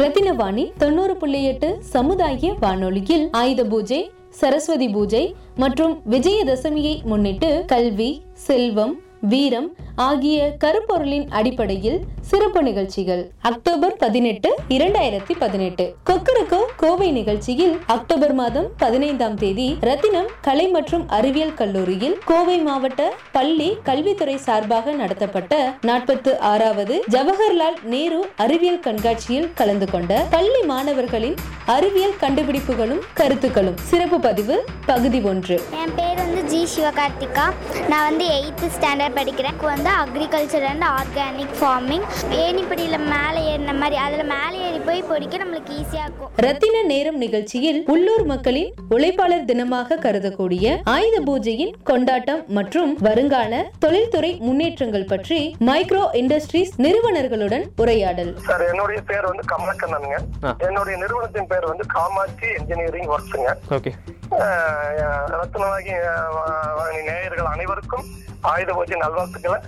ரத்தினவாணி தொண்ணூறு புள்ளி எட்டு சமுதாய வானொலியில் ஆயுத பூஜை சரஸ்வதி பூஜை மற்றும் விஜயதசமியை முன்னிட்டு கல்வி செல்வம் வீரம் ஆகிய கருப்பொருளின் அடிப்படையில் சிறப்பு நிகழ்ச்சிகள். அக்டோபர் பதினெட்டு இரண்டாயிரத்தி பதினெட்டு. கொக்கரக்கோ கோவை நிகழ்ச்சியில் அக்டோபர் மாதம் பதினைந்தாம் தேதி ரத்தினம் கலை மற்றும் அறிவியல் கல்லூரியில் கோவை மாவட்ட பள்ளி கல்வித்துறை சார்பாக நடத்தப்பட்ட நாற்பத்து ஆறாவது ஜவஹர்லால் நேரு அறிவியல் கண்காட்சியில் கலந்து கொண்ட பள்ளி மாணவர்களின் அறிவியல் கண்டுபிடிப்புகளும் கருத்துக்களும். சிறப்பு பதிவு பகுதி ஒன்று. என் பேர் வந்து ஜி சிவகார்த்திகா. நான் வந்து எயித்து ஸ்டாண்டர்ட் படிக்கிறேன். எனக்கு வந்து அக்ரிகல்ச்சர் அண்ட் ஆர்கானிக் ஃபார்மிங் ஏணிப்படியில் மேலே ஏறின மாதிரி? அதில் மேலே ஏறி போய் பொடிக்க நம்மளுக்கு ஈஸியாக இருக்கும். ரத்தின நேரம் நிகழ்ச்சியில் உள்ளூர் மக்களின் உழைப்பாளர் தினமாக கருதக்கூடிய ஆயுத பூஜையின் கொண்டாட்டம் மற்றும் வருங்கால தொழில்துறை முன்னேற்றங்கள் பற்றி மைக்ரோ இண்டஸ்ட்ரீஸ் நிறுவனர்களுடன் உரையாடல். சார் என்னுடைய பேர் வந்து கமலக்கண்ணனுங்க. என்னுடைய நிறுவனத்தின் பேர் வந்து காமாட்சி இன்ஜினியரிங் ஒர்க்ஸுங்க ஓகே. ரத்னவாகி நேயர்கள் அனைவருக்கும் ஆயுத பூஜை நல்வாழ்த்துக்களை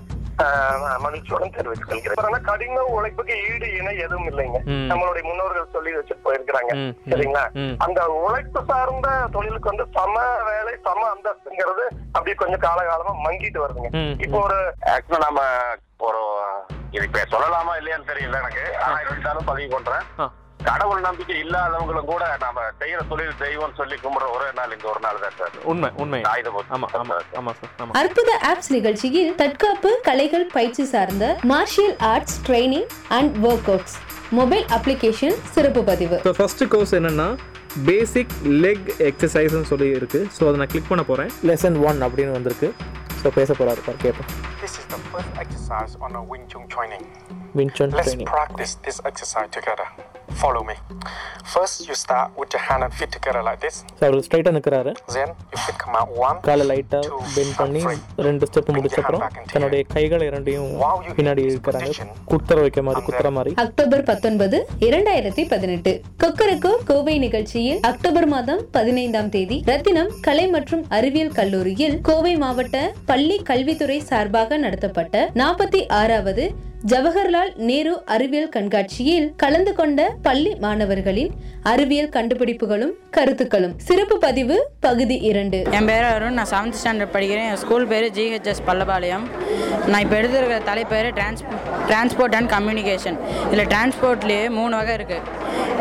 மகிழ்ச்சியுடன் தெரிவித்துக் கொள்கிறேன் கடின உழைப்புக்கு ஈடு இணை எதுவும் இல்லைங்க. நம்மளுடைய முன்னோர்கள் சொல்லி வச்சுட்டு போயிருக்கிறாங்க. சரிங்களா. அந்த உழைப்பு சார்ந்த தொழிலுக்கு வந்து சம வேலை சம அந்தஸ்துங்கிறது அப்படி கொஞ்சம் காலகாலமா மங்கிட்டு வருதுங்க. இப்போ ஒரு ஆக்சுவலா நம்ம ஒரு இது இப்ப சொல்லலாமா இல்லையான்னு தெரியல எனக்கு. ஆனா இருந்தாலும் பதிவு பண்றேன். கடவுள் நம்பிக்கை இல்லாதவங்களும் கூட நாம செய்யற தொழில் தெய்வம் சொல்லி கும்பிடுற ஒரே நாள் இந்த ஒரு நாள் தான் சார். உண்மை உண்மை. ஆயுத பூஜை. ஆமா ஆமா ஆமா. சார் ஆமா அற்புத ஆப்ஸ் நிகழ்ச்சியில் தற்காப்பு கலைகள் பயிற்சி சார்ந்த martial arts training and workouts mobile application சிறப்பு பதிவு. ஸோ ஃபஸ்ட்டு கோர்ஸ் என்னென்னா பேசிக் லெக் எக்ஸசைஸ்னு சொல்லி இருக்குது ஸோ அதை நான் கிளிக் பண்ண போகிறேன் லெசன் ஒன் அப்படின்னு வந்திருக்கு. ஸோ பேச போகிறாரு பார் கேட்போம் This is the first exercise on our Wing Chun training. Wing Chun Let's training practice this exercise together. Follow me. First, you start with your hand and feet together like this. So அவர் ஸ்ட்ரைட்டாக நிற்கிறாரு Then, your feet come out one. காலை two, bend பண்ணி and three. ரெண்டு step Bring your முடிச்சப்புறம் hand back into தன்னுடைய here. கைகளை இரண்டையும் பின்னாடி position, குத்துற வைக்க மாதிரி then- மாதிரி அக்டோபர் பத்தொன்பது இரண்டாயிரத்தி பதினெட்டு கொக்கரக்கோ கோவை நிகழ்ச்சியில் அக்டோபர் மாதம் பதினைந்தாம் தேதி ரத்தினம் கலை மற்றும் அறிவியல் கல்லூரியில் கோவை மாவட்ட பள்ளி கல்வித்துறை சார்பாக நடத்தப்பட்ட நாற்பத்தி ஆறாவது ஜவஹர்லால் நேரு அறிவியல் கண்காட்சியில் கலந்து கொண்ட பள்ளி மாணவர்களின் அறிவியல் கண்டுபிடிப்புகளும் கருத்துக்களும். சிறப்பு பதிவு பகுதி இரண்டு. என் பேர் அருண். நான் செவன்த் ஸ்டாண்டர்ட் படிக்கிறேன். என் ஸ்கூல் பேர் ஜிஹெச்எஸ் பல்லபாளையம். நான் இப்போ எடுத்துருக்கிற தலைப்பேர் டிரான்ஸ் டிரான்ஸ்போர்ட் அண்ட் கம்யூனிகேஷன் இதில் டிரான்ஸ்போர்ட்லேயே மூணு வகை இருக்குது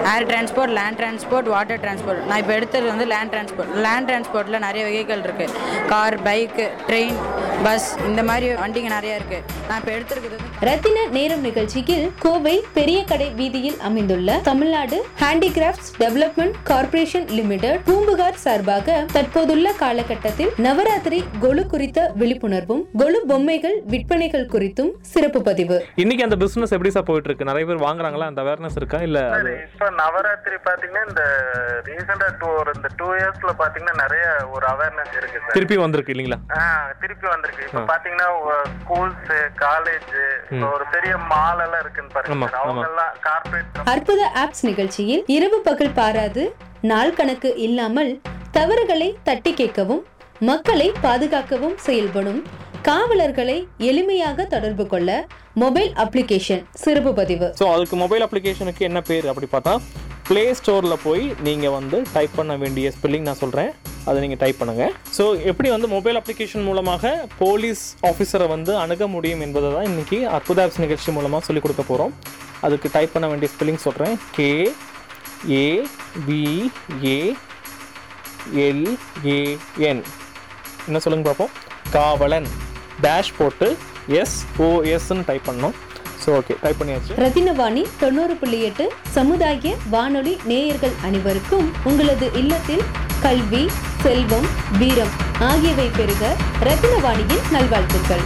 air transport land transport water transport நான் இப்போ எடுத்தது வந்து லேண்ட் டிரான்ஸ்போர்ட் லேண்ட் டிரான்ஸ்போர்ட்டில் நிறைய வெஹிக்கல் இருக்குது கார் பைக்கு ட்ரெயின் பஸ் இந்த மாதிரி வண்டிங்க நிறையா இருக்குது நான் இப்போ எடுத்துருக்கிறது ரத்தின நேரம் நிகழ்ச்சியில் கோவை பெரிய கடை வீதியில் அமைந்துள்ள Tamil Nadu handicrafts development corporation limited Poompuhar சார்பாக தற்போதுள்ள காலகட்டத்தில் நவராத்திரி கொலு குறித்த விழிப்புணர்வும் கொலு பொம்மைகள் விற்பனைகள் குறித்தும் சிறப்பு பதிவு. இன்னைக்கு அந்த பிசினஸ் எப்படி சார் போயிட்டு இருக்கு? நிறைய பேர் வாங்குறாங்களா? அந்த அவேர்னஸ் இருக்கா? இல்ல நவராத்திரி பாத்தீங்கன்னா இந்த ரீசெண்டா டூ ஒரு இந்த டூ இயர்ஸ்ல பாத்தீங்கன்னா நிறைய ஒரு அவேர்னஸ் இருக்கு சார். திருப்பி வந்திருக்கு இல்லைங்களா? திருப்பி வந்திருக்கு. இப்ப பாத்தீங்கன்னா ஸ்கூல்ஸ் காலேஜ் ஒரு பெரிய மால் எல்லாம் இருக்குன்னு பாருங்க. அவங்க. எல்லாம் கார்பரேட் அற்புத ஆப்ஸ் நிகழ்ச்சியில் இரவு பகல் பாராது நாள் கணக்கு இல்லாமல் தவறுகளை தட்டி கேட்கவும் மக்களை பாதுகாக்கவும் செயல்படும் காவலர்களை எளிமையாக தொடர்பு கொள்ள மொபைல் அப்ளிகேஷன் சிறப்பு பதிவு. ஸோ அதுக்கு மொபைல் அப்ளிகேஷனுக்கு என்ன பேர் அப்படி பார்த்தா ப்ளே ஸ்டோரில் போய் நீங்கள் வந்து டைப் பண்ண வேண்டிய ஸ்பெல்லிங் நான் சொல்கிறேன் அதை நீங்கள் டைப் பண்ணுங்கள் ஸோ எப்படி வந்து மொபைல் அப்ளிகேஷன் மூலமாக போலீஸ் ஆஃபீஸரை வந்து அணுக முடியும் என்பதை தான் இன்றைக்கி அற்புத ஆப்ஸ் நிகழ்ச்சி மூலமாக சொல்லிக் கொடுக்க போகிறோம் அதுக்கு டைப் பண்ண வேண்டிய ஸ்பெல்லிங் சொல்கிறேன் K A P A L A என்ன சொல்லுங்க பார்ப்போம் காவலன். டேஷ் போட்டு எஸ் ஓஎஸ்ன்னு டைப் பண்ணோம் ஸோ ஓகே டைப் பண்ணியாச்சு. ரத்தினவாணி தொண்ணூறு புள்ளி எட்டு சமுதாய வானொலி நேயர்கள் அனைவருக்கும் உங்களது இல்லத்தில் கல்வி செல்வம் வீரம் ஆகியவை பெருக ரத்தினவாணியின் நல்வாழ்த்துக்கள்.